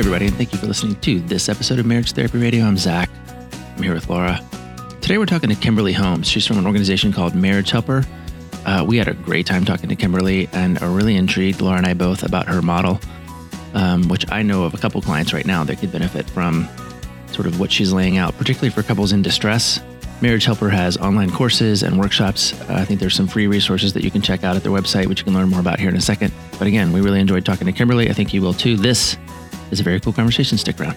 Everybody, and thank you for listening to this episode of Marriage Therapy Radio. I'm Zach. I'm here with Laura. Today, we're talking to Kimberly Holmes. She's from an organization called Marriage Helper. Uh, we had a great time talking to Kimberly and are really intrigued, Laura and I both, about her model, um, which I know of a couple clients right now that could benefit from sort of what she's laying out, particularly for couples in distress. Marriage Helper has online courses and workshops. Uh, I think there's some free resources that you can check out at their website, which you can learn more about here in a second. But again, we really enjoyed talking to Kimberly. I think you will too. This is a very cool conversation. Stick around.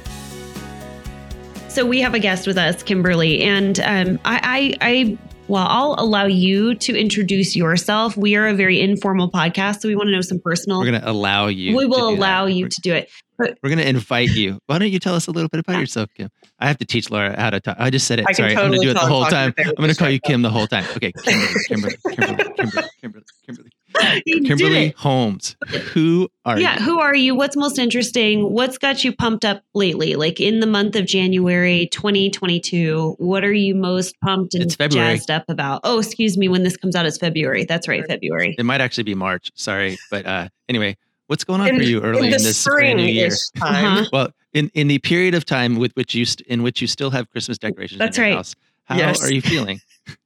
So we have a guest with us, Kimberly, and um, I, I, I, well, I'll allow you to introduce yourself. We are a very informal podcast, so we want to know some personal. We're going to allow you. we will do that. allow you We're- to do it. But We're going to invite you. Why don't you tell us a little bit about yourself, Kim? I have to teach Laura how to talk. I just said it. I can Sorry, I'm going to do it the whole time. I'm going to call you Kim the whole time. Okay, Kimberly, Kimberly, Kimberly, Kimberly, Kimberly, Kimberly. you Kimberly. Holmes. Who are Yeah, you? who are you? What's most interesting? What's got you pumped up lately? Like in the month of January 2022, what are you most pumped and jazzed up about? Oh, excuse me, when this comes out, it's February. That's right, February. It might actually be March. Sorry, but uh, anyway, what's going on in, for you early in in, this brand new year? time. Uh-huh. Well, in, in the period of time with which you st- in which you still have Christmas decorations That's in your right. house, how Yes. are you feeling?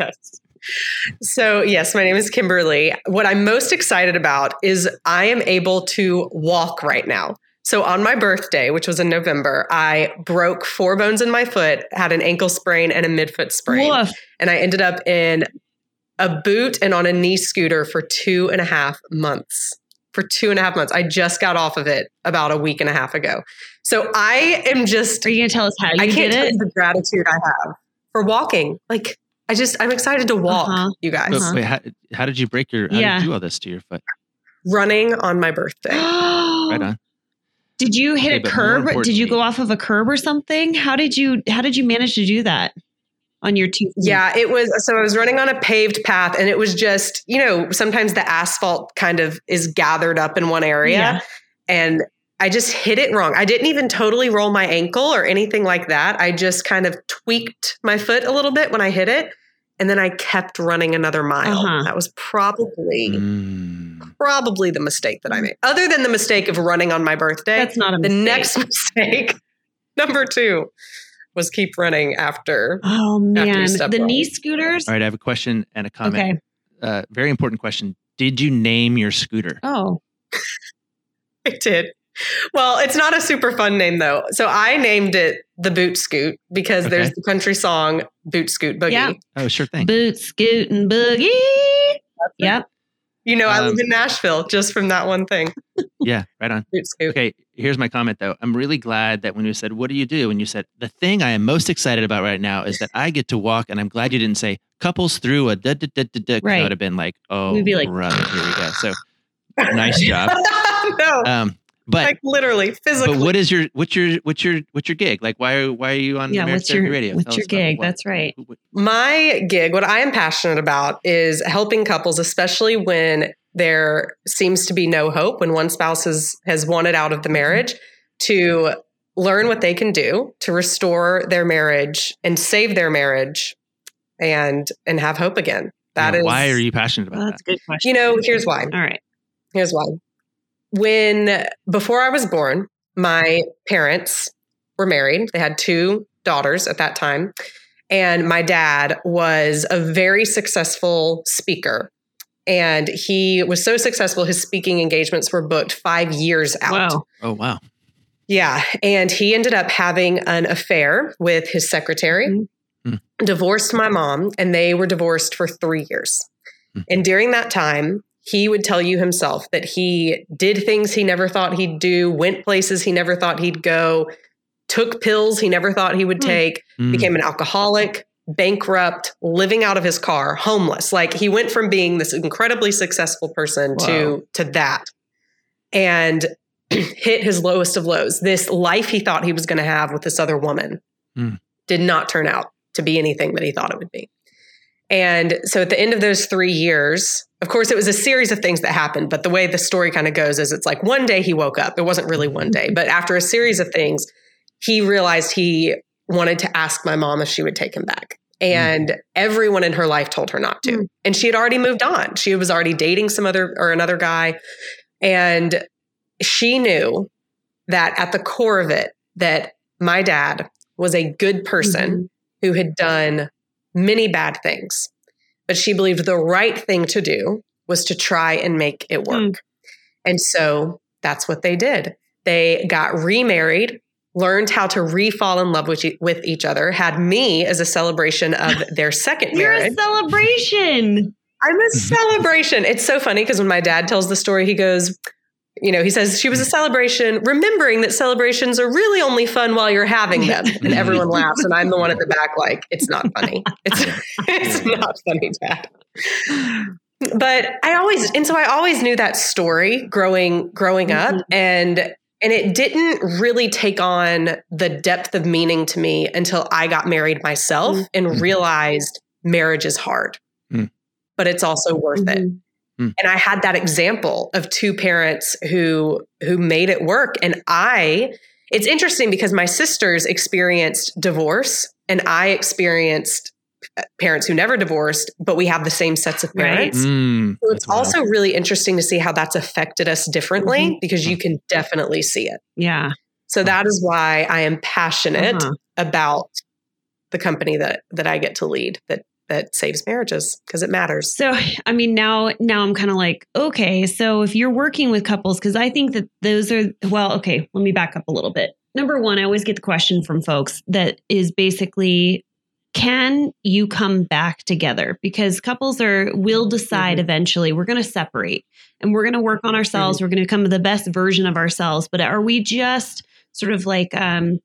Yes. So, yes, my name is Kimberly. What I'm most excited about is I am able to walk right now. So, on my birthday, which was in November, I broke four bones in my foot, had an ankle sprain and a midfoot sprain. Woof. And I ended up in a boot and on a knee scooter for two and a half months. For two and a half months. I just got off of it about a week and a half ago. So, I am just Are you going to tell us how you I can't did tell it? you the gratitude I have for walking. Like I just I'm excited to walk, Uh-huh. you guys. But Uh-huh. wait, how, how did you break your? How Yeah. did you do all this to your foot? Running on my birthday. Right on. Did you hit Okay, a curb? Did you go off of a curb or something? How did you how did you manage to do that on your two feet? Yeah, it was so I was running on a paved path and it was just, you know, sometimes the asphalt kind of is gathered up in one area Yeah. and I just hit it wrong. I didn't even totally roll my ankle or anything like that. I just kind of tweaked my foot a little bit when I hit it and then I kept running another mile. Uh-huh. That was probably Mm. probably the mistake that I made. Other than the mistake of running on my birthday, That's not a the mistake. next mistake, number two, was keep running after. Oh man, step the wrong. knee scooters. All right, I have a question and a comment. Okay. Uh, very important question. Did you name your scooter? Oh, I did. Well, it's not a super fun name though. So I named it the Boot Scoot because there's the country song Boot Scoot Boogie. Yeah. Oh, sure thing. boot scoot and boogie. Yep. You know, I Um, live in Nashville just from that one thing. Yeah, right on. Boot Scoot. Okay, here's my comment though. I'm really glad that when you said, "What do you do?" and you said, "The thing I am most excited about right now is that I get to walk," and I'm glad you didn't say couples through a da da da da da. 'cause Right. That would have been like, "Oh, We'd be like- brother, here we go." So nice job. no, Um, but like literally, physically. but what is your what's your what's your what's your gig? Like, why are why are you on Yeah. Marriage What's your Therapy Radio? what's Tell your gig? what- That's right. what- My gig, what I am passionate about is helping couples, especially when there seems to be no hope, when one spouse has, has wanted out of the mm-hmm. marriage, to learn what they can do to restore their marriage and save their marriage and and have hope again. That you is why are you passionate about Well, that? that's a good question. You know, here's why. All right. Here's why. When before I was born, my parents were married. They had two daughters at that time. And my dad was a very successful speaker. And he was so successful, his speaking engagements were booked five years out. Wow. Oh wow. Yeah. And he ended up having an affair with his secretary, Mhm. divorced my mom, and they were divorced for three years. Mhm. And during that time, he would tell you himself that he did things he never thought he'd do, went places he never thought he'd go, took pills he never thought he would Hmm. take, Mm. became an alcoholic, bankrupt, living out of his car, homeless. Like he went from being this incredibly successful person Wow. to to that. and hit his lowest of lows. This life he thought he was going to have with this other woman Mm. did not turn out to be anything that he thought it would be. And so at the end of those three years, of course, it was a series of things that happened. But the way the story kind of goes is it's like one day he woke up. It wasn't really one day, but after a series of things, he realized he wanted to ask my mom if she would take him back. And everyone in her life told her not to. Mm. And she had already moved on. She was already dating some other or another guy. And she knew that at the core of it, that my dad was a good person Mhm. who had done many bad things. But she believed the right thing to do was to try and make it work. Mm. And so that's what they did. They got remarried, learned how to re-fall in love with, e- with each other, had me as a celebration of their second You're marriage. a celebration. I'm a celebration. It's so funny because when my dad tells the story, he goes, you know, he says she was a celebration, remembering that celebrations are really only fun while you're having them. And everyone laughs. And I'm the one at the back, like, it's not funny. It's, it's not funny, Dad. But I always, and so I always knew that story growing, growing up. And, and it didn't really take on the depth of meaning to me until I got married myself and Mhm. realized marriage is hard, Mm. but it's also worth it Mhm. and i had that example of two parents who who made it work and i it's interesting because my sisters experienced divorce and i experienced uh, parents who never divorced but we have the same sets of Right. parents Mm, so it's that's wild. also really interesting to see how that's affected us differently Mhm. because you can definitely see it Yeah. so that is why i am passionate Uh-huh. about the company that that i get to lead that that saves marriages because it matters So, I mean, now now I'm kind of like, okay, so if you're working with couples, because I think that those are well, okay. Let me back up a little bit. Number one, I always get the question from folks that is basically, can you come back together? Because couples are will decide eventually we're going to separate and we're going to work on ourselves. We're going to become the best version of ourselves. But are we just sort of like um,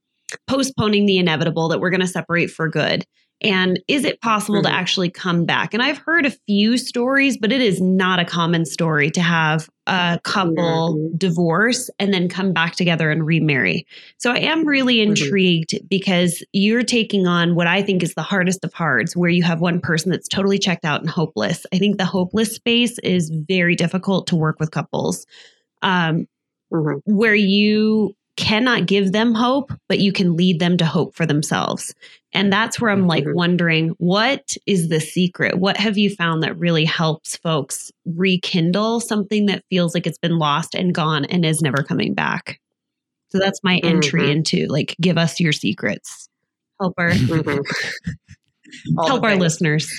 postponing the inevitable that we're going to separate for good? And is it possible to Mhm. actually come back? And I've heard a few stories, but it is not a common story to have a couple Mhm. divorce and then come back together and remarry. So I am really Mhm. intrigued because you're taking on what I think is the hardest of hards, where you have one person that's totally checked out and hopeless. I think the hopeless space is very difficult to work with couples. Um, Mhm. where you cannot give them hope, but you can lead them to hope for themselves. And that's where I'm like Mhm. wondering what is the secret? What have you found that really helps folks rekindle something that feels like it's been lost and gone and is never coming back? So that's my entry Mhm. into like give us your secrets. Help our Mhm. Help our listeners.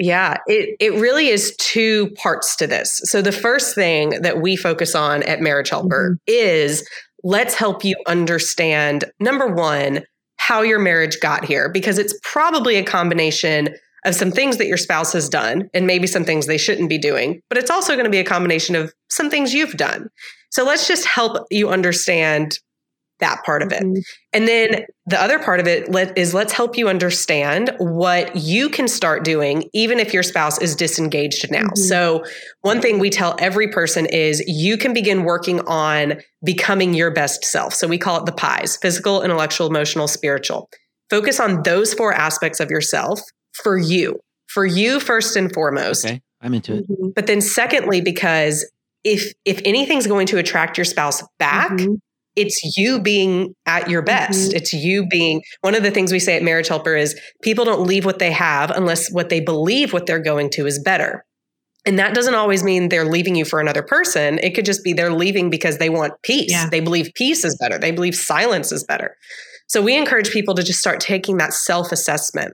Yeah, it, it really is two parts to this. So, the first thing that we focus on at Marriage Helper is let's help you understand number one, how your marriage got here, because it's probably a combination of some things that your spouse has done and maybe some things they shouldn't be doing, but it's also going to be a combination of some things you've done. So, let's just help you understand that part of it. Mhm. And then the other part of it let, is let's help you understand what you can start doing, even if your spouse is disengaged now. Mhm. So, one thing we tell every person is you can begin working on becoming your best self. So, we call it the pies physical, intellectual, emotional, spiritual. Focus on those four aspects of yourself for you, for you first and foremost. Okay, I'm into it. Mhm. But then, secondly, because if if anything's going to attract your spouse back, Mhm. It's you being at your best. Mm-hmm. It's you being one of the things we say at Marriage Helper is people don't leave what they have unless what they believe what they're going to is better. And that doesn't always mean they're leaving you for another person. It could just be they're leaving because they want peace. Yeah. They believe peace is better. They believe silence is better. So we encourage people to just start taking that self-assessment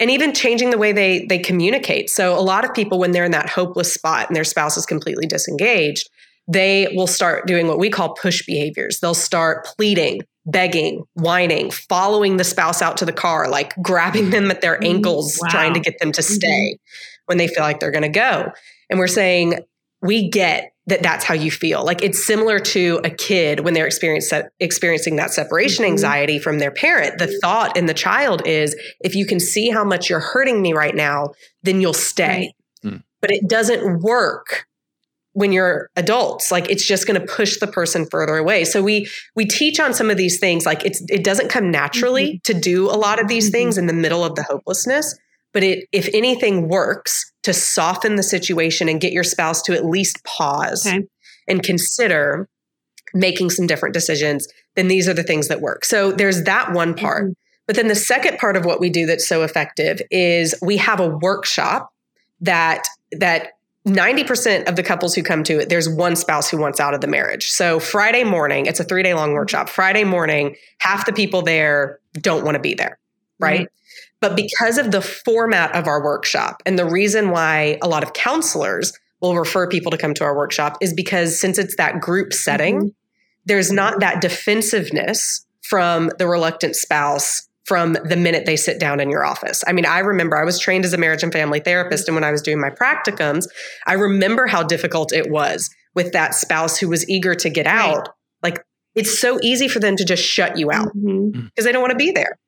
and even changing the way they they communicate. So a lot of people when they're in that hopeless spot and their spouse is completely disengaged, they will start doing what we call push behaviors. They'll start pleading, begging, whining, following the spouse out to the car, like grabbing them at their Mm, ankles, wow. trying to get them to stay when they feel like they're going to go. And we're saying, we get that that's how you feel. Like it's similar to a kid when they're experience, experiencing that separation Mhm. anxiety from their parent. The thought in the child is, if you can see how much you're hurting me right now, then you'll stay. Right. Mm. But it doesn't work when you're adults like it's just going to push the person further away so we we teach on some of these things like it's it doesn't come naturally mm-hmm. to do a lot of these mm-hmm. things in the middle of the hopelessness but it if anything works to soften the situation and get your spouse to at least pause okay. and consider making some different decisions then these are the things that work so there's that one part mm-hmm. but then the second part of what we do that's so effective is we have a workshop that that 90% of the couples who come to it, there's one spouse who wants out of the marriage. So Friday morning, it's a three day long workshop. Friday morning, half the people there don't want to be there, right? Mm-hmm. But because of the format of our workshop and the reason why a lot of counselors will refer people to come to our workshop is because since it's that group setting, mm-hmm. there's not that defensiveness from the reluctant spouse from the minute they sit down in your office. I mean, I remember I was trained as a marriage and family therapist. And when I was doing my practicums, I remember how difficult it was with that spouse who was eager to get out. Like, it's so easy for them to just shut you out because mm-hmm. they don't want to be there.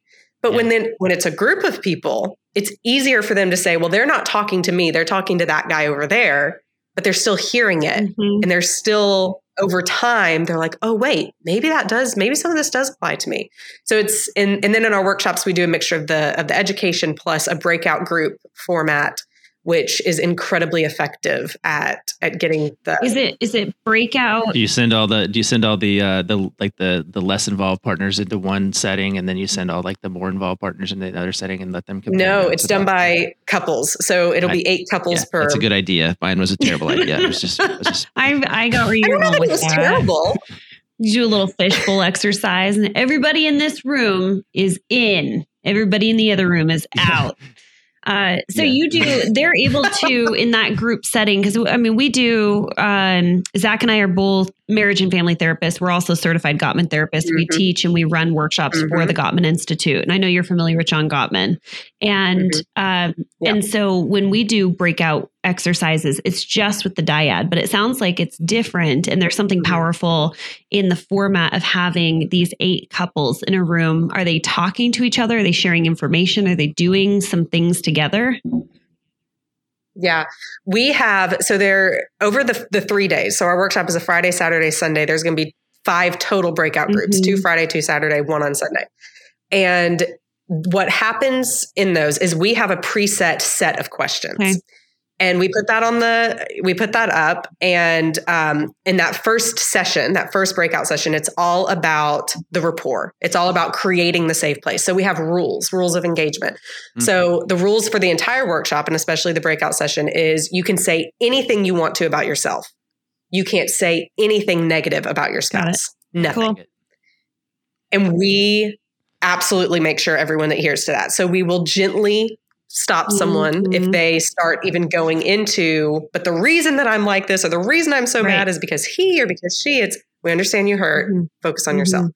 But yeah. when then when it's a group of people, it's easier for them to say, well, they're not talking to me, they're talking to that guy over there, but they're still hearing it mm-hmm. and they're still over time they're like oh wait maybe that does maybe some of this does apply to me. So it's in, and then in our workshops we do a mixture of the of the education plus a breakout group format which is incredibly effective at at getting the is it is it breakout? Do you send all the do you send all the uh the like the the less involved partners into one setting and then you send all like the more involved partners into the other setting and let them no it's done by couples. So it'll be eight couples yeah, per that's a good idea. Mine was a terrible idea. It was just, it was just I, I got where you're going with it was that. terrible. You do a little fishbowl exercise and everybody in this room is in. Everybody in the other room is out uh, so yeah. you do, they're able to in that group setting, because I mean, we do, um, Zach and I are both marriage and family therapists. We're also certified Gottman therapists. Mm-hmm. We teach and we run workshops mm-hmm. for the Gottman Institute. And I know you're familiar with John Gottman. And, mm-hmm. um, yeah. and so when we do breakout exercises, it's just with the dyad, but it sounds like it's different. And there's something mm-hmm. powerful in the format of having these eight couples in a room. Are they talking to each other? Are they sharing information? Are they doing some things together? Yeah. We have, so there, over the, the three days, so our workshop is a Friday, Saturday, Sunday. There's going to be five total breakout groups mm-hmm. two Friday, two Saturday, one on Sunday. And what happens in those is we have a preset set of questions. Okay and we put that on the we put that up. And um, in that first session that first breakout session it's all about the rapport. It's all about creating the safe place. So we have rules rules of engagement. Mm-hmm. so the rules for the entire workshop and especially the breakout session is you can say anything you want to about yourself. You can't say anything negative about your spouse. Nothing. Cool. and we absolutely make sure everyone adheres to that. So we will gently stop someone mm-hmm. if they start even going into but the reason that i'm like this or the reason i'm so right. mad is because he or because she it's we understand you hurt mm-hmm. focus on mm-hmm. yourself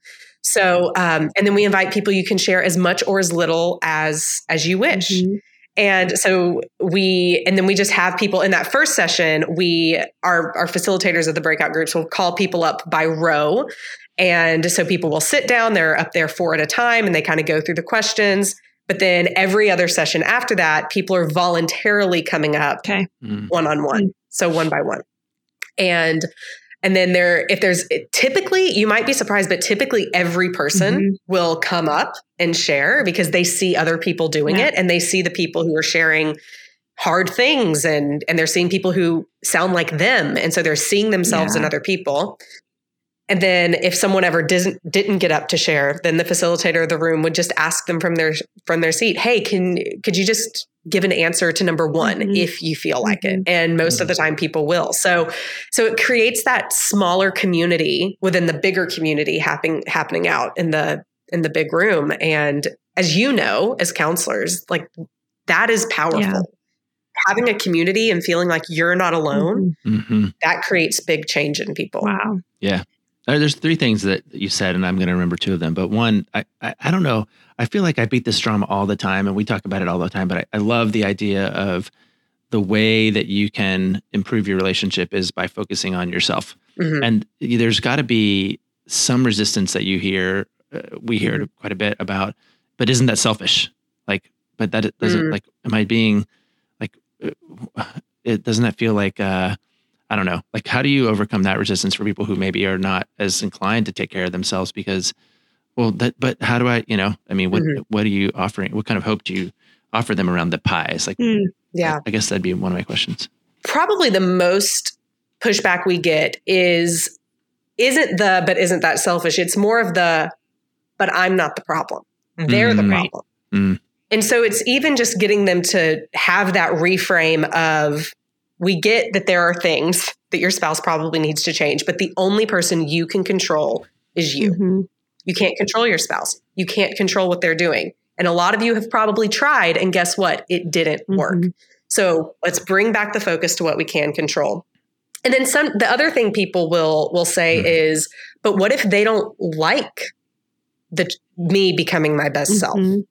so um, and then we invite people you can share as much or as little as as you wish mm-hmm. and so we and then we just have people in that first session we our our facilitators of the breakout groups will call people up by row and so people will sit down they're up there four at a time and they kind of go through the questions but then every other session after that, people are voluntarily coming up one on one. So one by one. And and then there if there's typically you might be surprised but typically every person mm-hmm. will come up and share because they see other people doing yeah. it and they see the people who are sharing hard things and and they're seeing people who sound like them and so they're seeing themselves yeah. in other people and then if someone ever didn't didn't get up to share, then the facilitator of the room would just ask them from their from their seat, "Hey, can could you just give an answer to number 1 mm-hmm. if you feel like mm-hmm. it?" And most mm-hmm. of the time people will. So so it creates that smaller community within the bigger community happening happening out in the in the big room and as you know as counselors, like that is powerful. Yeah having a community and feeling like you're not alone, mm-hmm. that creates big change in people. Wow. Yeah. Uh, there's three things that you said, and I'm going to remember two of them. But one, I, I, I, don't know. I feel like I beat this drum all the time, and we talk about it all the time. But I, I love the idea of the way that you can improve your relationship is by focusing on yourself. Mm-hmm. And there's got to be some resistance that you hear. Uh, we hear mm-hmm. quite a bit about, but isn't that selfish? Like, but that doesn't mm-hmm. like. Am I being like? Uh, it doesn't that feel like? uh I don't know. Like, how do you overcome that resistance for people who maybe are not as inclined to take care of themselves because, well, that, but how do I, you know, I mean, what, Mhm. what are you offering? What kind of hope do you offer them around the pies? Like, Mm. Yeah. I guess that'd be one of my questions. Probably the most pushback we get is isn't the but isn't that selfish? It's more of the but I'm not the problem. They're the Mm. Right. problem. Mm. And so it's even just getting them to have that reframe of we get that there are things that your spouse probably needs to change, but the only person you can control is you. Mhm. You can't control your spouse. You can't control what they're doing. And a lot of you have probably tried, and guess what? It didn't work. Mhm. So let's bring back the focus to what we can control. And then some the other thing people will will say Mhm. is, but what if they don't like the me becoming my best self? Mhm.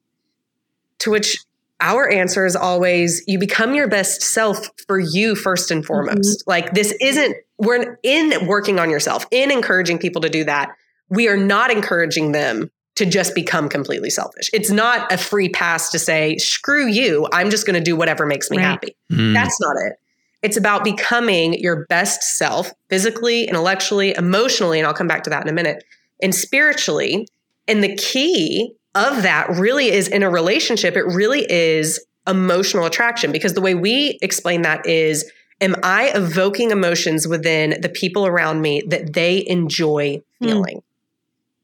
To which our answer is always you become your best self for you first and foremost. Like this isn't we're in working on yourself, in encouraging people to do that. We are not encouraging them to just become completely selfish. It's not a free pass to say, screw you, I'm just going to do whatever makes me Right. happy. Mm. That's not it. It's about becoming your best self physically, intellectually, emotionally, and I'll come back to that in a minute, and spiritually. And the key of that really is in a relationship, it really is emotional attraction because the way we explain that is Am I evoking emotions within the people around me that they enjoy Hmm. feeling?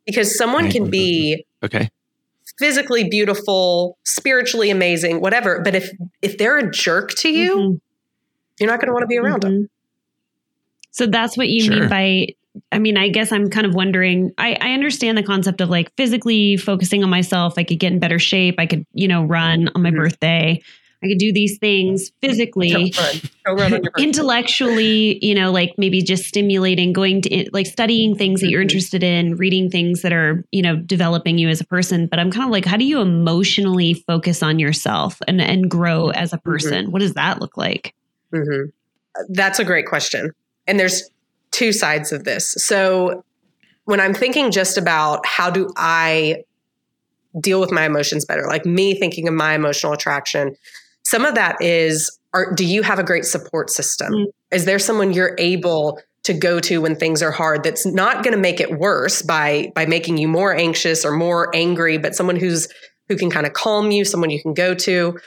Because someone can be okay. physically beautiful, spiritually amazing, whatever, but if if they're a jerk to you, Mhm. you're not going to want to be around them. Mhm. So that's what you Sure. mean by I mean, I guess I'm kind of wondering. I, I understand the concept of like physically focusing on myself. I could get in better shape. I could, you know, run on my Mhm. birthday. I could do these things physically. Don't run. Don't run on your intellectually, you know, like maybe just stimulating, going to like studying things that you're Mhm. interested in, reading things that are, you know, developing you as a person. But I'm kind of like, how do you emotionally focus on yourself and and grow as a person? What does that look like? Mhm. That's a great question. And there's two sides of this. So when I'm thinking just about how do I deal with my emotions better, like me thinking of my emotional attraction, some of that is are, do you have a great support system? Mm. Is there someone you're able to go to when things are hard that's not going to make it worse by by making you more anxious or more angry, but someone who's who can kind of calm you, someone you can go to?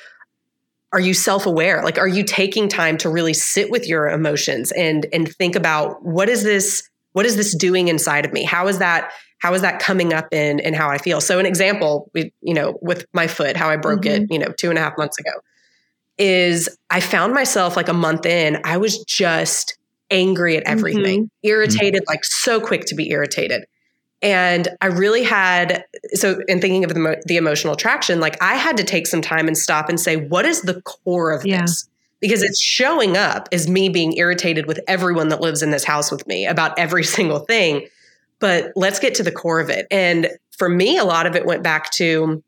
Are you self-aware? Like are you taking time to really sit with your emotions and and think about what is this what is this doing inside of me? How is that how is that coming up in and how i feel? So an example we, you know with my foot how i broke it mm-hmm. you know two and a half months ago is i found myself like a month in i was just angry at everything mm-hmm. irritated mm-hmm. like so quick to be irritated and I really had so in thinking of the, the emotional attraction, like I had to take some time and stop and say, what is the core of Yeah. this? Because it's showing up as me being irritated with everyone that lives in this house with me about every single thing. But let's get to the core of it. And for me, a lot of it went back to,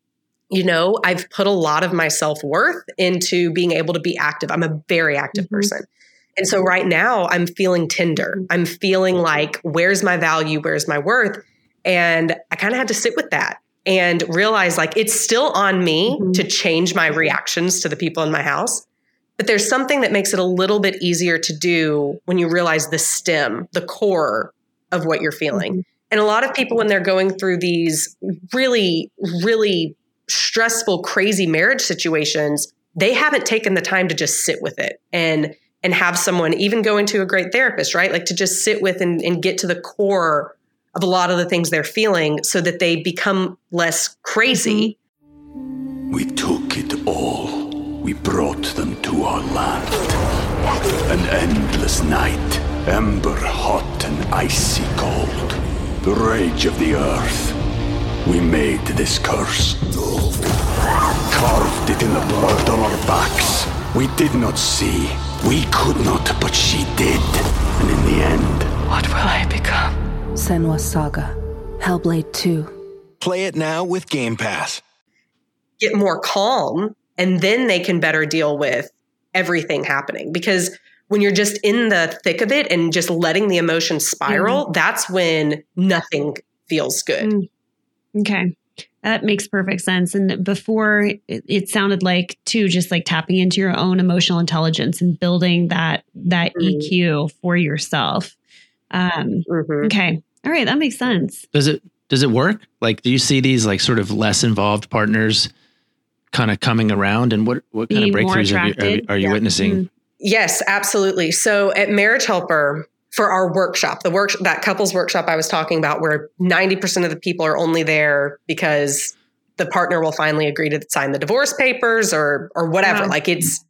you know, I've put a lot of my self worth into being able to be active. I'm a very active Mhm. person. And so right now I'm feeling tender. Mhm. I'm feeling like, where's my value? Where's my worth? And I kind of had to sit with that and realize like it's still on me Mhm. to change my reactions to the people in my house. But there's something that makes it a little bit easier to do when you realize the stem, the core of what you're feeling. And a lot of people, when they're going through these really, really stressful, crazy marriage situations, they haven't taken the time to just sit with it and and have someone even go into a great therapist, right? Like to just sit with and, and get to the core of a lot of the things they're feeling so that they become less crazy. Mm-hmm. We took it all. We brought them to our land. An endless night, ember hot and icy cold. The rage of the earth. We made this curse. Carved it in the blood on our backs. We did not see. We could not, but she did. And in the end, What will I become? Senua's Saga. Hellblade 2. Play it now with Game Pass. get more calm and then they can better deal with everything happening because when you're just in the thick of it and just letting the emotions spiral that's when nothing feels good Mm. Okay. That makes perfect sense. And before it, it sounded like too, just like tapping into your own emotional intelligence and building that that Mhm. EQ for yourself. Um, Mhm. okay, all right, that makes sense. Does it does it work? Like, do you see these like sort of less involved partners kind of coming around, and what what kind Being of breakthroughs are you, are, are you Yeah. witnessing? Mm. Yes, absolutely. So at Marriage Helper, for our workshop, the work that couples workshop I was talking about, where 90% of the people are only there because the partner will finally agree to sign the divorce papers or or whatever. Wow. Like it's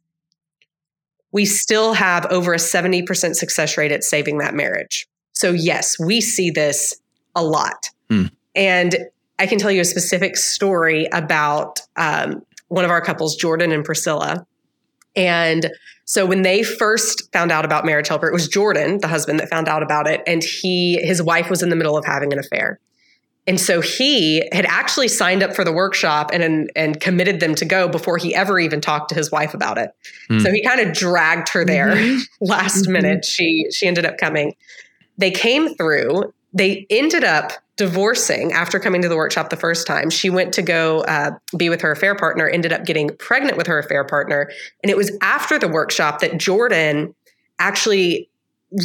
we still have over a 70% success rate at saving that marriage. So yes, we see this a lot. Hmm. And I can tell you a specific story about um, one of our couples, Jordan and Priscilla. And so when they first found out about Marriage Helper, it was Jordan, the husband, that found out about it, and he his wife was in the middle of having an affair. And so he had actually signed up for the workshop and and, and committed them to go before he ever even talked to his wife about it. Hmm. So he kind of dragged her there Mhm. last Mhm. minute. She she ended up coming. They came through. They ended up divorcing after coming to the workshop the first time. She went to go uh, be with her affair partner. Ended up getting pregnant with her affair partner, and it was after the workshop that Jordan actually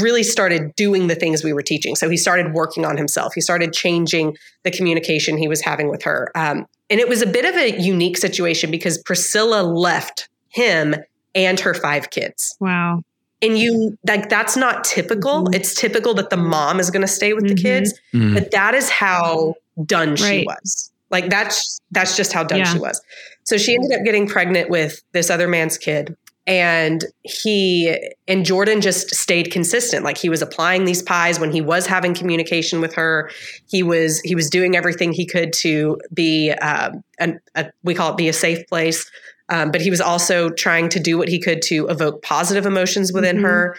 really started doing the things we were teaching. So he started working on himself. He started changing the communication he was having with her. Um, and it was a bit of a unique situation because Priscilla left him and her five kids Wow. And you like that's not typical Mhm. it's typical that the mom is going to stay with the Mhm. kids Mm. but that is how done she was like that's that's just how done Yeah. she was so she ended up getting pregnant with this other man's kid and he and jordan just stayed consistent like he was applying these pies when he was having communication with her he was he was doing everything he could to be um, an, a, we call it be a safe place um, but he was also trying to do what he could to evoke positive emotions within Mhm. her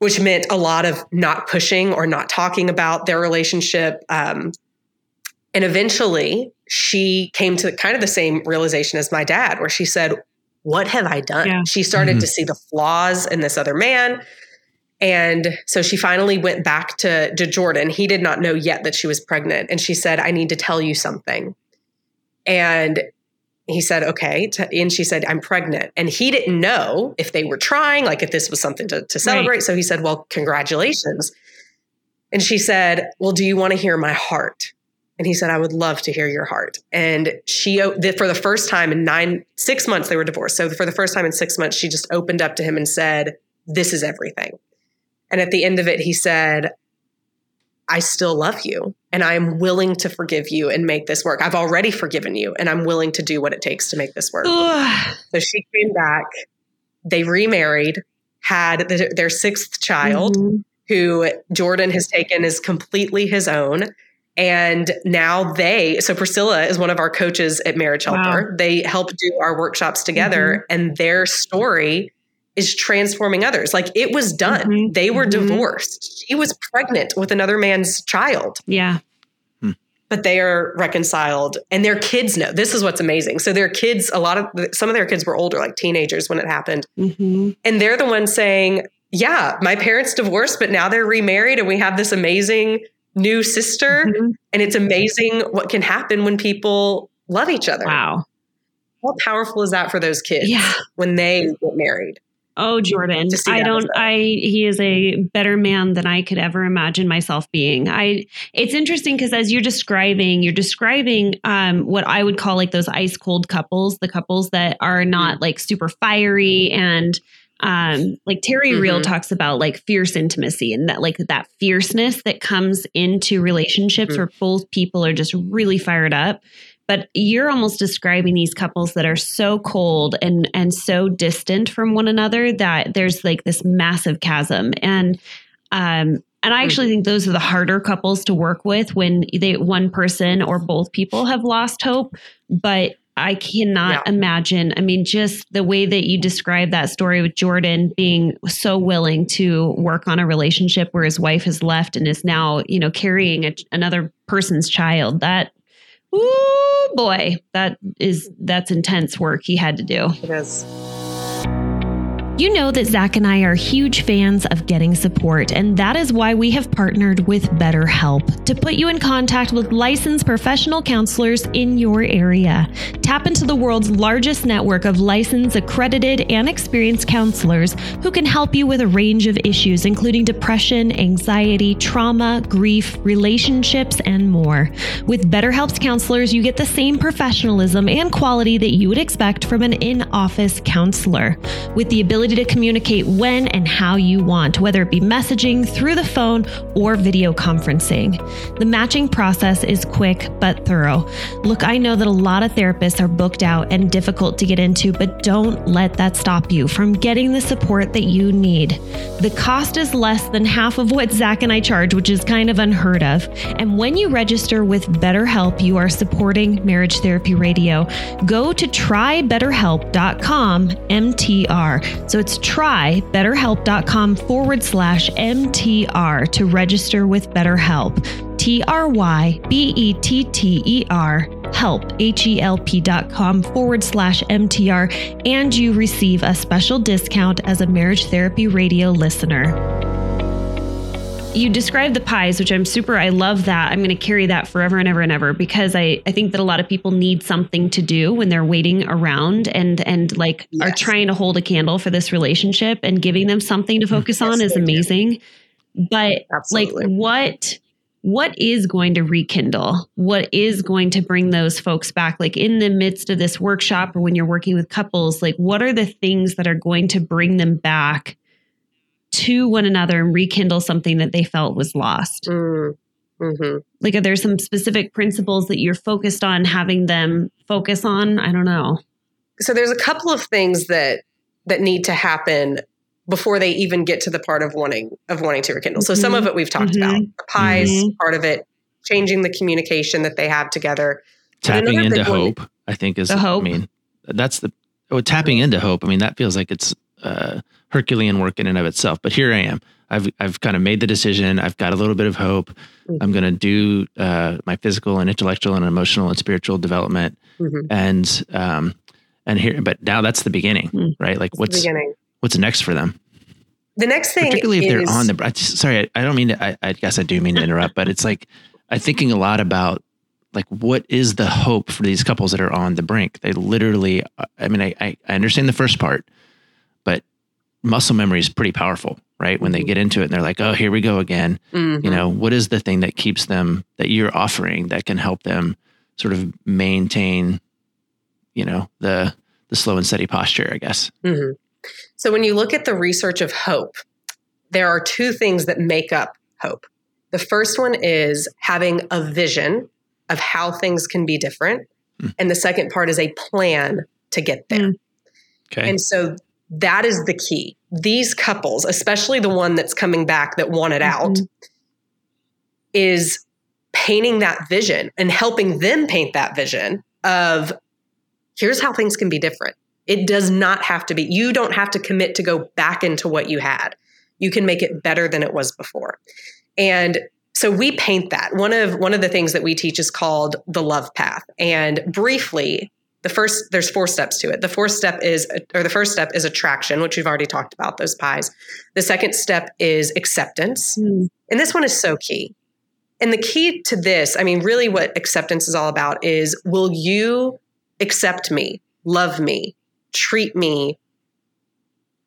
which meant a lot of not pushing or not talking about their relationship um, and eventually she came to kind of the same realization as my dad where she said what have i done Yeah. she started Mhm. to see the flaws in this other man and so she finally went back to, to jordan he did not know yet that she was pregnant and she said i need to tell you something and he said, okay. And she said, I'm pregnant. And he didn't know if they were trying, like if this was something to, to celebrate. So he said, well, congratulations. And she said, well, do you want to hear my heart? And he said, I would love to hear your heart. And she, for the first time in nine, six months, they were divorced. So for the first time in six months, she just opened up to him and said, this is everything. And at the end of it, he said, I still love you and I am willing to forgive you and make this work. I've already forgiven you and I'm willing to do what it takes to make this work. Ugh. So she came back, they remarried, had the, their sixth child, Mhm. who Jordan has taken as completely his own. And now they, so Priscilla is one of our coaches at Marriage Helper. They help do our workshops together, and their story is transforming others. Like it was done. Mhm. They were Mhm. divorced. She was pregnant with another man's child Yeah. but they are reconciled and their kids know this is what's amazing so their kids a lot of some of their kids were older like teenagers when it happened hmm and they're the ones saying yeah my parents divorced but now they're remarried and we have this amazing new sister Mhm. and it's amazing what can happen when people love each other Wow. how powerful is that for those kids Yeah. when they get married Oh, Jordan. I don't I he is a better man than I could ever imagine myself being. I it's interesting because as you're describing, you're describing um what I would call like those ice cold couples, the couples that are not like super fiery and um like Terry Real Mhm. talks about like fierce intimacy and that like that fierceness that comes into relationships Mhm. where both people are just really fired up but you're almost describing these couples that are so cold and and so distant from one another that there's like this massive chasm and um and I actually think those are the harder couples to work with when they one person or both people have lost hope but I cannot Yeah. imagine. I mean, just the way that you describe that story with Jordan being so willing to work on a relationship where his wife has left and is now, you know, carrying a, another person's child. That, ooh boy, that is that's intense work he had to do. it is You know that Zach and I are huge fans of getting support, and that is why we have partnered with BetterHelp to put you in contact with licensed professional counselors in your area. Tap into the world's largest network of licensed, accredited, and experienced counselors who can help you with a range of issues, including depression, anxiety, trauma, grief, relationships, and more. With BetterHelp's counselors, you get the same professionalism and quality that you would expect from an in office counselor, with the ability to communicate when and how you want, whether it be messaging, through the phone, or video conferencing. The matching process is quick but thorough. Look, I know that a lot of therapists are booked out and difficult to get into, but don't let that stop you from getting the support that you need. The cost is less than half of what Zach and I charge, which is kind of unheard of. And when you register with BetterHelp, you are supporting Marriage Therapy Radio. Go to trybetterhelp.com MTR. So it's trybetterhelp.com forward slash MTR to register with BetterHelp. T R Y B E T T E R help h-e-l-p dot com forward slash mtr and you receive a special discount as a marriage therapy radio listener you described the pies, which I'm super, I love that. I'm going to carry that forever and ever and ever because I, I think that a lot of people need something to do when they're waiting around and, and like yes. are trying to hold a candle for this relationship and giving them something to mm-hmm. focus yes, on is amazing. Do. But Absolutely. like what, what is going to rekindle? What is going to bring those folks back? Like in the midst of this workshop or when you're working with couples, like what are the things that are going to bring them back to one another and rekindle something that they felt was lost? Mm, mm-hmm. Like, are there some specific principles that you're focused on having them focus on? I don't know. So there's a couple of things that that need to happen before they even get to the part of wanting of wanting to rekindle. So mm-hmm. some of it we've talked mm-hmm. about. The pies, mm-hmm. part of it, changing the communication that they have together. Tapping into hope, one, I think is the hope. I mean, that's the oh, tapping into hope. I mean, that feels like it's uh, Herculean work in and of itself. But here I am. I've I've kind of made the decision. I've got a little bit of hope. Mm-hmm. I'm going to do uh, my physical and intellectual and emotional and spiritual development. Mm-hmm. And um, and here, but now that's the beginning, mm-hmm. right? Like what's what's next for them? The next thing, particularly if they're on the. I, sorry, I, I, don't mean to. I, I guess I do mean to interrupt, but it's like I'm thinking a lot about like what is the hope for these couples that are on the brink? They literally. I mean, I I understand the first part muscle memory is pretty powerful, right? When they mm-hmm. get into it and they're like, oh, here we go again. Mm-hmm. You know, what is the thing that keeps them, that you're offering that can help them sort of maintain, you know, the, the slow and steady posture, I guess. Mm-hmm. So when you look at the research of hope, there are two things that make up hope. The first one is having a vision of how things can be different. Mm. And the second part is a plan to get there. Mm. Okay. And so that is the key. These couples, especially the one that's coming back that wanted mm-hmm. out, is painting that vision and helping them paint that vision of here's how things can be different. It does not have to be, you don't have to commit to go back into what you had. You can make it better than it was before. And so we paint that. One of one of the things that we teach is called the love path. And briefly, the first there's four steps to it. The fourth step is or the first step is attraction which we've already talked about those pies. The second step is acceptance. Mm. and this one is so key. And the key to this i mean really what acceptance is all about is will you accept me love me treat me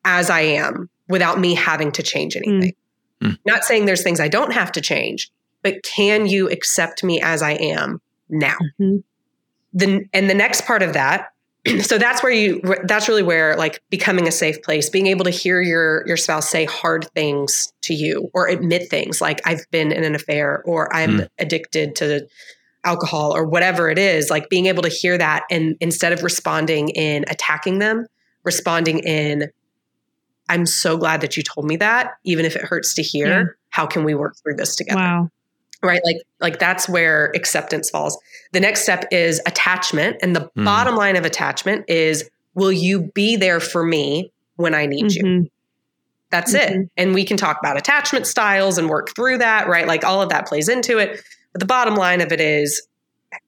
as i am without me having to change anything? Mm. Mm. not saying there's things i don't have to change but can you accept me as i am now? Mm-hmm the and the next part of that so that's where you that's really where like becoming a safe place being able to hear your your spouse say hard things to you or admit things like i've been in an affair or i'm mm. addicted to alcohol or whatever it is like being able to hear that and instead of responding in attacking them responding in i'm so glad that you told me that even if it hurts to hear yeah. how can we work through this together wow right like like that's where acceptance falls the next step is attachment and the mm. bottom line of attachment is will you be there for me when i need mm-hmm. you that's mm-hmm. it and we can talk about attachment styles and work through that right like all of that plays into it but the bottom line of it is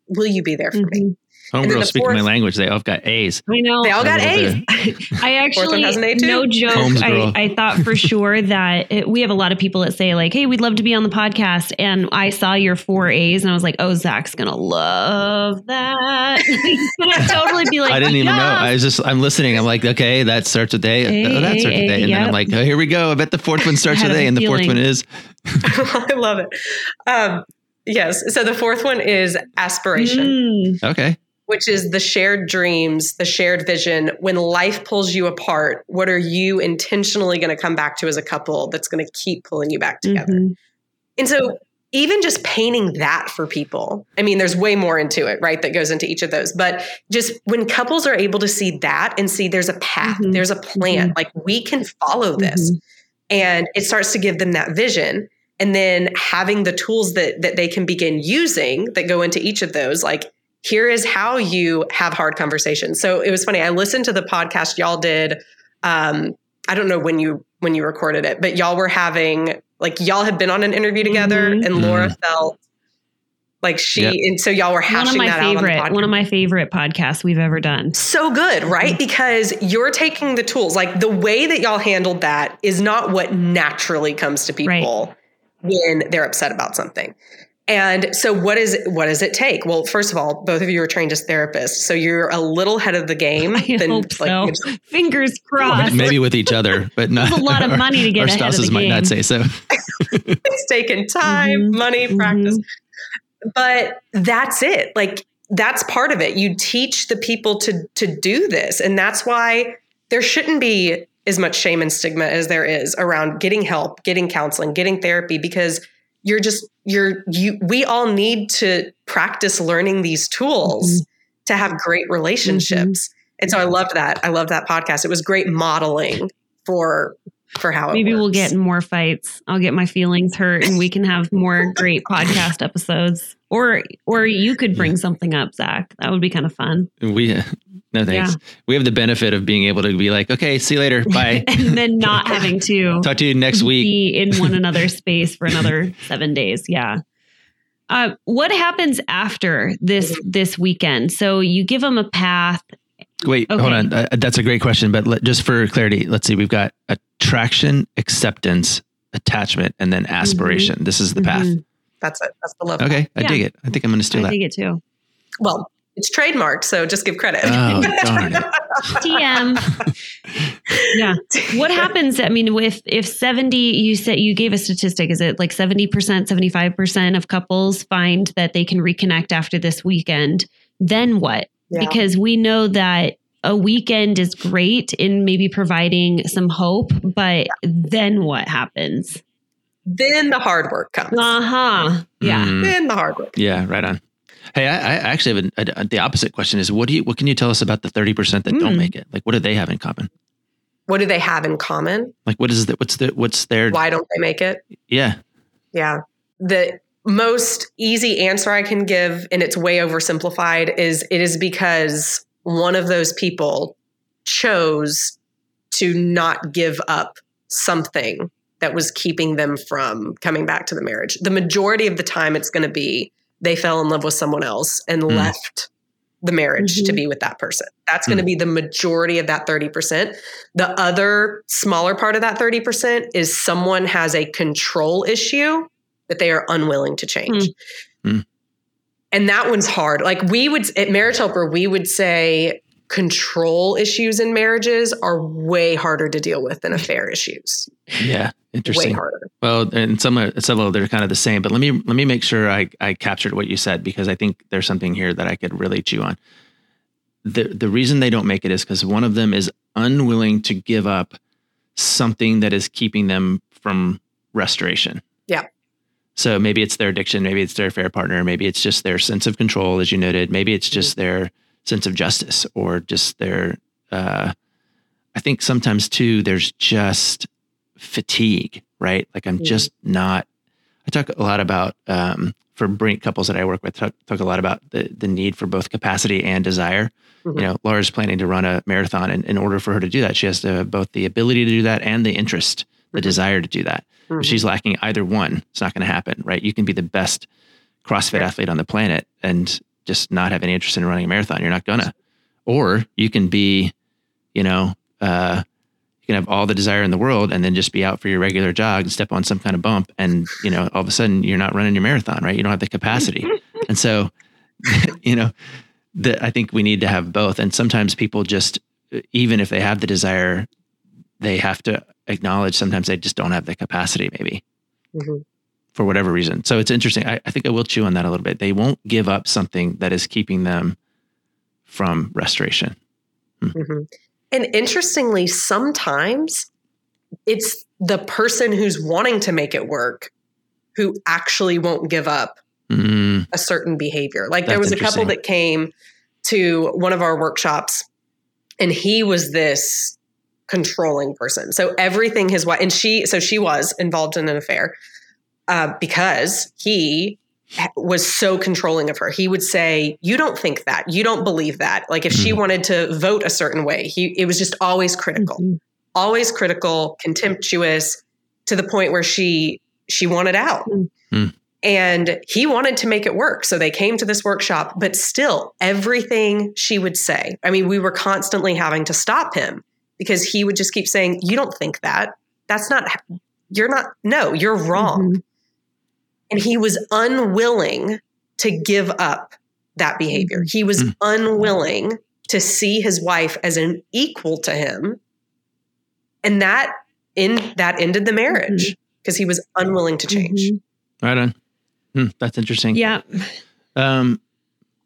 will you be there for mm-hmm. me And then Homegirls the speaking my language. They all got A's. I know. They all got A A's. I actually, has an A too. no joke. I. I thought for sure that it, we have a lot of people that say like, "Hey, we'd love to be on the podcast," and I saw your four A's, and I was like, "Oh, Zach's gonna love that." He's gonna totally be like, I didn't even know. I was just, I'm listening. I'm like, okay, that starts with A. A, oh, that starts with A, A. And then I'm like, oh, here we go. I bet the fourth one starts with a A and the fourth one is. I love it. Um, yes. So the fourth one is aspiration. Mm, Okay. Which is the shared dreams, the shared vision. When life pulls you apart, what are you intentionally going to come back to as a couple that's going to keep pulling you back together? mhm. And so, even just painting that for people, I mean, there's way more into it, right? That goes into each of those. But just when couples are able to see that and see there's a path, Mhm. there's a plan, like we can follow this, Mhm. and it starts to give them that vision. And then having the tools that that they can begin using that go into each of those, like here is how you have hard conversations. So it was funny. I listened to the podcast y'all did. Um, I don't know when you when you recorded it, but y'all were having like y'all had been on an interview together, Mhm. and Laura felt like she, Yep. and so y'all were One of hashing my that out on the favorite, one of my favorite podcasts we've ever done. so good, right? Because you're taking the tools, like the way that y'all handled that is not what naturally comes to people when they're upset about something. And so what is what does it take? Well, first of all, both of you are trained as therapists, so you're a little ahead of the game. I than, hope like, so. it's- Fingers crossed. Maybe with each other, but not. That's a lot of money to get Our ahead of spouses the might not say so. it's taken time, Mhm. money, practice. But that's it. Like that's part of it. You teach the people to to do this. And that's why there shouldn't be as much shame and stigma as there is around getting help, getting counseling, getting therapy because you're just you're you we all need to practice learning these tools mm-hmm. to have great relationships. Mm-hmm. And so I loved that. I loved that podcast. It was great modeling for for how it Maybe we'll get more fights. I'll get my feelings hurt, and we can have more great podcast episodes. Or, or you could bring something up, Zach. That would be kind of fun. We, no thanks. We have the benefit of being able to be like, okay, see you later. Bye. and then not having to Talk to you next week. be in one another's space for another seven days. Yeah. Uh, what happens after this this weekend? So you give them a path. Wait, hold on. Uh, that's a great question, but let, just for clarity, let's see. We've got attraction, acceptance, attachment, and then aspiration. This is the path. Mhm. that's it. That's the love. Okay, I Yeah. dig it. I think I'm going to steal I that. think it too. Well, it's trademarked, so just give credit. Oh darn it! TM. yeah. What happens? I mean, if if seventy, you said you gave a statistic. Is it like seventy percent, seventy five percent of couples find that they can reconnect after this weekend? Then what? Yeah. Because we know that a weekend is great in maybe providing some hope, but then what happens? then the hard work comes. Uh huh. Yeah. Mm, Then the hard work. yeah, right on. Hey, I, I actually have a, a, the opposite question. Is what do you what can you tell us about the thirty percent that don't Mm. make it? Like, what do they have in common? What do they have in common? Like, what is the what's the what's their Why don't they make it? yeah? Yeah. The most easy answer I can give, and it's way oversimplified, is it is because one of those people chose to not give up something that was keeping them from coming back to the marriage. The majority of the time, it's going to be they fell in love with someone else and Mm. left the marriage to Mhm. be with that person. That's going to be the majority of that 30%. The other smaller part of that 30% is someone has a control issue that they are unwilling to change. Hmm. Hmm. And that one's hard. Like we would at Marriage Helper, we would say control issues in marriages are way harder to deal with than affair issues. Yeah, interesting. Way harder. Well, and some are several they're kind of the same, but let me let me make sure I I captured what you said because I think there's something here that I could really chew on. The the reason they don't make it is because one of them is unwilling to give up something that is keeping them from restoration. Yeah. So maybe it's their addiction, maybe it's their affair partner, maybe it's just their sense of control, as you noted, maybe it's just their sense of justice or just their uh I think sometimes too there's just fatigue, right? Like I'm Mhm. just not. I talk a lot about um, for bring couples that I work with. Talk, talk a lot about the the need for both capacity and desire. Mhm. You know, Laura's planning to run a marathon, and in order for her to do that, she has to have both the ability to do that and the interest, the Mhm. desire to do that. Mhm. If she's lacking either one, it's not going to happen, right? You can be the best CrossFit athlete on the planet, and just not have any interest in running a marathon. You're not gonna. Or you can be, you know, uh, you can have all the desire in the world and then just be out for your regular jog and step on some kind of bump and you know all of a sudden you're not running your marathon right you don't have the capacity and so you know the, i think we need to have both and sometimes people just even if they have the desire they have to acknowledge sometimes they just don't have the capacity maybe Mm-hmm. for whatever reason. So it's interesting. I, I think i will chew on that a little bit. They won't give up something that is keeping them from restoration. Hmm. And interestingly, sometimes it's the person who's wanting to make it work who actually won't give up Mm, a certain behavior. Like there was a couple that came to one of our workshops and he was this controlling person. So everything his wife and she so she was involved in an affair uh, because he was so controlling of her. He would say, "You don't think that. You don't believe that." Like if she Mhm. wanted to vote a certain way, he it was just always critical, Mhm. always critical, contemptuous, to the point where she she wanted out. Mm. And he wanted to make it work. So they came to this workshop, but still, everything she would say, I mean, we were constantly having to stop him because he would just keep saying, You don't think that. That's not, you're not, no, you're wrong. Mhm. And he was unwilling to give up that behavior. Mm-hmm. He was Mm. unwilling to see his wife as an equal to him. And that in that ended the marriage Mm-hmm. because he was unwilling to change. Mhm. right on Hmm, that's interesting Yeah. Um,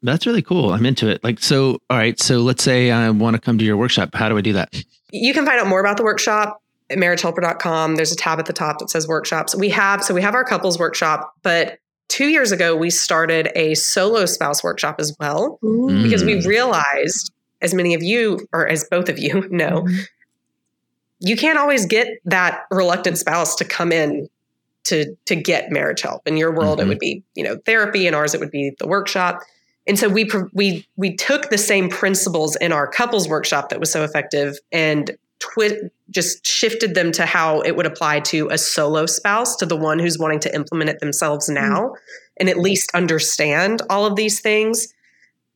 that's really cool. I'm into it. Like, so, all right. So let's say I want to come to your workshop. How do I do that? You can find out more about the workshop at marriagehelper.com. There's a tab at the top that says workshops. We have, so we have our couples workshop, but two years ago, we started a solo spouse workshop as well Mm. because we realized, as many of you, or as both of you know, you can't always get that reluctant spouse to come in to to get marriage help. In your world, Mhm. it would be you know therapy. In ours, it would be the workshop. And so we we we took the same principles in our couples workshop that was so effective and twi- just shifted them to how it would apply to a solo spouse, to the one who's wanting to implement it themselves now, and at least understand all of these things.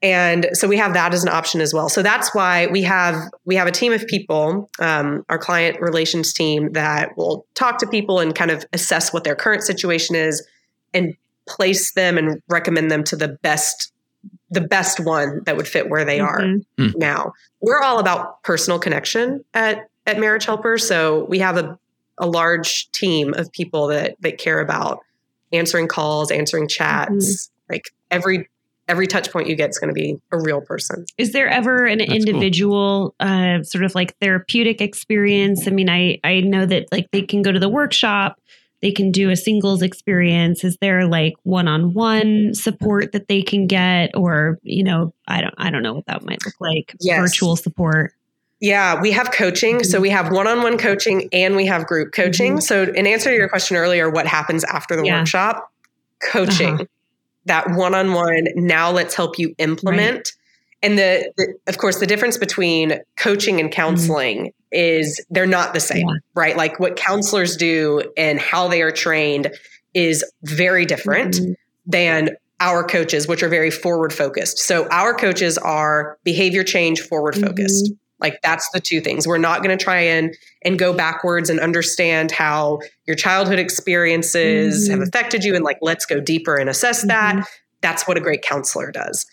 And so we have that as an option as well. So that's why we have we have a team of people um, our client relations team that will talk to people and kind of assess what their current situation is and place them and recommend them to the best the best one that would fit where they are Mhm. now we're all about personal connection at at marriage helper so we have a, a large team of people that that care about answering calls answering chats like every every touch point you get is going to be a real person Is there ever an That's cool. individual uh, sort of like therapeutic experience? I mean, I I know that like they can go to the workshop, they can do a singles experience. Is there like one-on-one support that they can get, or you know, I don't I don't know what that might look like. Yes. Virtual support. yeah we have coaching so we have one-on-one coaching and we have group coaching Mhm. so in answer to your question earlier what happens after the Yeah. workshop coaching Uh-huh. that one-on-one now let's help you implement and the, the of course the difference between coaching and counseling is they're not the same Yeah. right like what counselors do and how they are trained is very different Mhm. than our coaches which are very forward focused so our coaches are behavior change forward focused like that's the two things we're not going to try and and go backwards and understand how your childhood experiences have Mhm. affected you and like let's go deeper and assess that that's what a great counselor does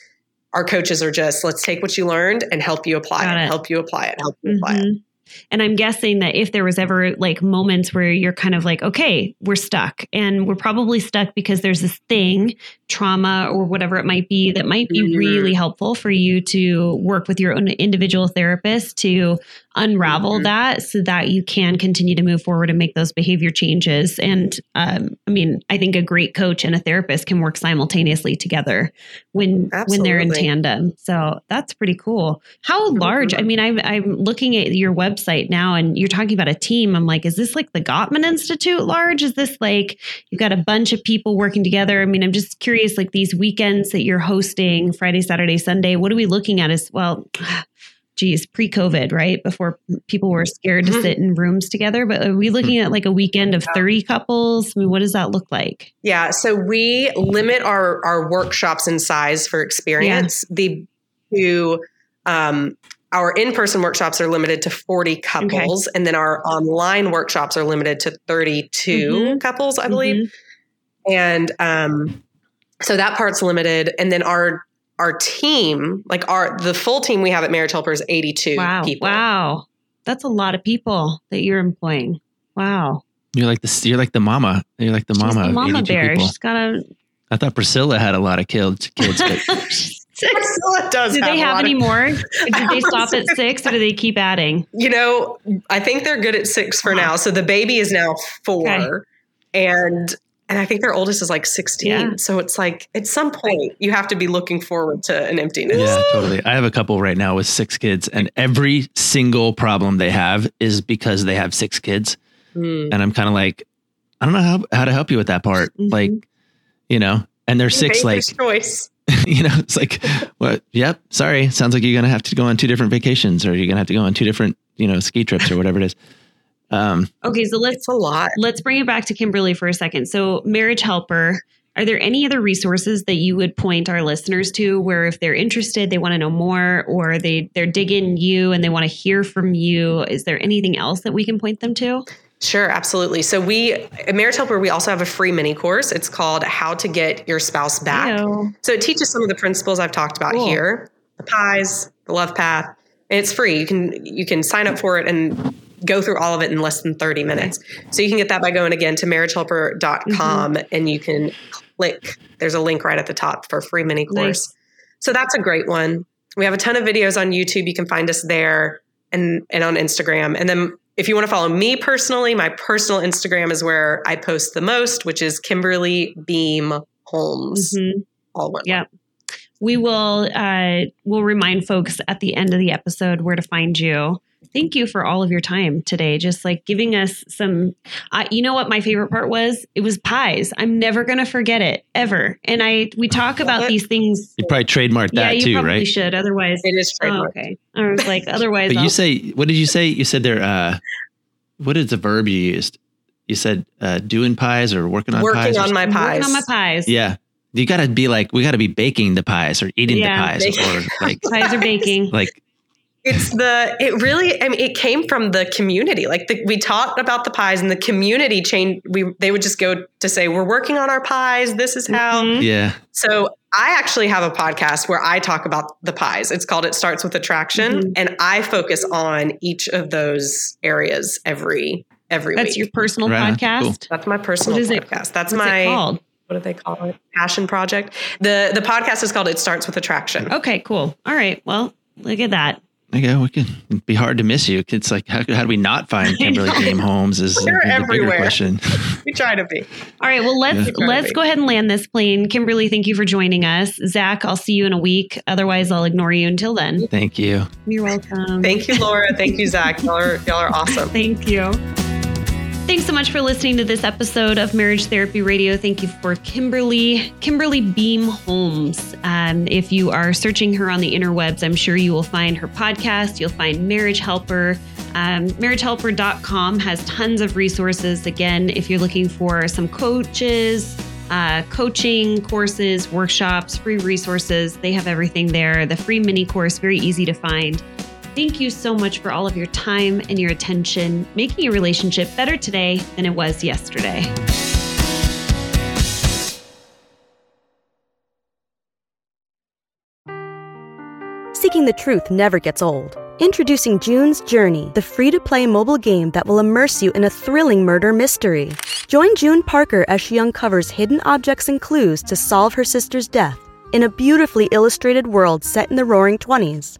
our coaches are just let's take what you learned and help you apply it, it. help you apply it help you apply it Mhm. And I'm guessing that if there was ever like moments where you're kind of like, okay, we're stuck, and we're probably stuck because there's this thing, trauma or whatever it might be, that might be Mhm. really helpful for you to work with your own individual therapist to unravel Mhm. that so that you can continue to move forward and make those behavior changes. And um, I mean, I think a great coach and a therapist can work simultaneously together when when they're in tandem. So that's pretty cool. How large? I mean, I'm I'm looking at your website now, and you're talking about a team. I'm like, is this like the Gottman Institute large? Is this like you've got a bunch of people working together? I mean, I'm just curious, like these weekends that you're hosting, Friday, Saturday, Sunday. What are we looking at? As well, geez, pre-COVID, right? Before people were scared to Mhm. sit in rooms together. But are we looking at like a weekend of 30 couples? I mean, what does that look like? Yeah, so we limit our our workshops in size for experience. The to um, our in person workshops are limited to forty couples, and then our online workshops are limited to thirty Mhm. couples, I believe. And um, so that part's limited, and then our our team, like our the full team we have at Marriage Helper is eighty two Wow. people. Wow. That's a lot of people that you're employing. Wow. You're like the you're like the mama. You're like the She's mama. the of mama 82 bear. people. She's got a. I thought Priscilla had a lot of kids. Kids, but Priscilla does Do they a have lot any of- more? Or Did they stop at six or do they keep adding? You know, I think they're good at six for now. So the baby is now four, Okay. and and I think their oldest is like sixteen. Yeah. So it's like at some point you have to be looking forward to an emptiness. yeah, totally. I have a couple right now with six kids, and every single problem they have is because they have six kids, Mm. and I'm kind of like, I don't know how how to help you with that part. Mhm. Like, you know, and they're six. Make Like, choice. you know, it's like, what? Yep. Sorry. Sounds like you're gonna have to go on two different vacations, or you're gonna have to go on two different, you know, ski trips or whatever it is. Um, Okay, so let's a lot. let's bring it back to Kimberly for a second. So, Marriage Helper, are there any other resources that you would point our listeners to where if they're interested, they want to know more or they they're digging you and they want to hear from you, is there anything else that we can point them to? Sure, absolutely. So we at Marriage Helper, we also have a free mini course. It's called How to Get Your Spouse Back. So it teaches some of the principles I've talked about Cool. here, the pies, the love path, and it's free. You can you can sign up for it and go through all of it in less than 30 minutes. So you can get that by going again to marriagehelper.com Mm-hmm. and you can click there's a link right at the top for a free mini course. Nice. So that's a great one. We have a ton of videos on YouTube. You can find us there and and on Instagram. And then if you want to follow me personally, my personal Instagram is where I post the most, which is Kimberly Beam Holmes. Mhm. All one. Yeah. We will uh we'll remind folks at the end of the episode where to find you. Thank you for all of your time today. Just like giving us some uh, you know what my favorite part was? It was pies. I'm never going to forget it ever. And I we talk about these things you probably trademark Yeah, that you too, probably right? should. Otherwise It is Oh, okay. I was like otherwise But I'll- you say, what did you say? You said they're, uh, what is the verb you used? You said uh, doing pies or working on Working pies? on my pies. working on my pies. Yeah. You got to be like, we got to be baking the pies or eating Yeah, the pies baking. or like, Pies are baking. like, It's the it really I mean it came from the community. Like the, we talked about the pies and the community changed we they would just go to say we're working on our pies. This is how. Mhm. yeah. So I actually have a podcast where I talk about the pies. It's called It Starts with Attraction Mhm. and I focus on each of those areas every every That's week. your personal Right podcast. Cool. That's my personal What is it- podcast. That's What's my it called? What do they call it? Passion project. The the podcast is called It Starts with Attraction. Okay, cool. All right. Well, look at that. Okay, we can it'd be hard to miss you. It's like, how, how do we not find Kimberly know. Beam Holmes is You're the bigger everywhere. question. We try to be. All right. Well, let's Yeah. let's go ahead and land this plane. Kimberly, thank you for joining us. Zach, I'll see you in a week. Otherwise, I'll ignore you until then. Thank you. You're welcome. Thank you, Laura. Thank you, Zach. Y'all are y'all are awesome. Thank you. Thanks so much for listening to this episode of Marriage Therapy Radio. Thank you for Kimberly, Kimberly Beam Holmes. Um, if you are searching her on the interwebs, I'm sure you will find her podcast. You'll find Marriage Helper. Um, MarriageHelper.com has tons of resources. Again, if you're looking for some coaches, uh, coaching courses, workshops, free resources, they have everything there. The free mini course, very easy to find. Thank you so much for all of your time and your attention, making your relationship better today than it was yesterday. Seeking the truth never gets old. Introducing June's Journey, the free to play mobile game that will immerse you in a thrilling murder mystery. Join June Parker as she uncovers hidden objects and clues to solve her sister's death in a beautifully illustrated world set in the roaring 20s.